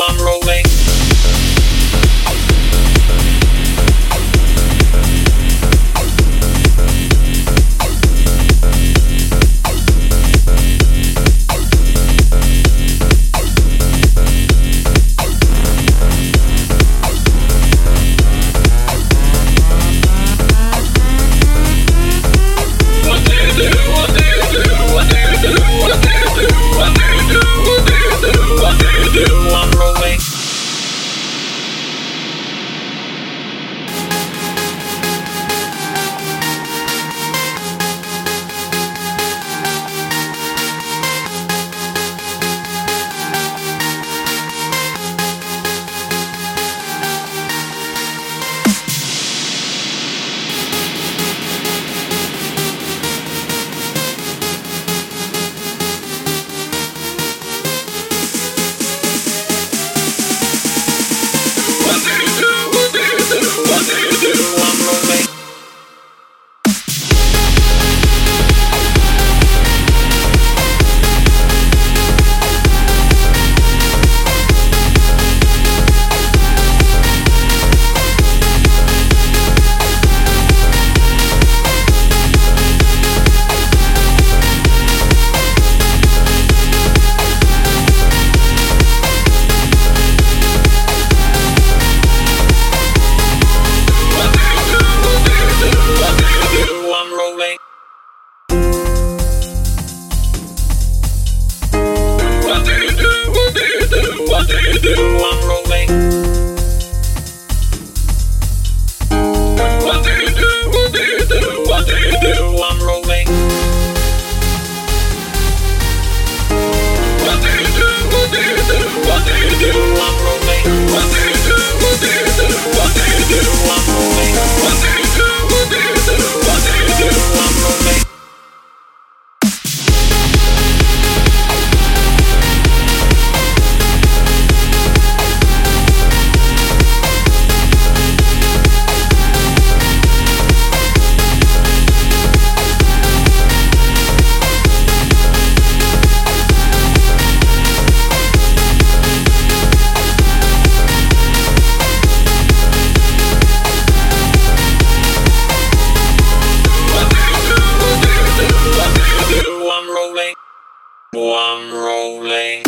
I'm rolling. I'm rolling. rolling. One rolling.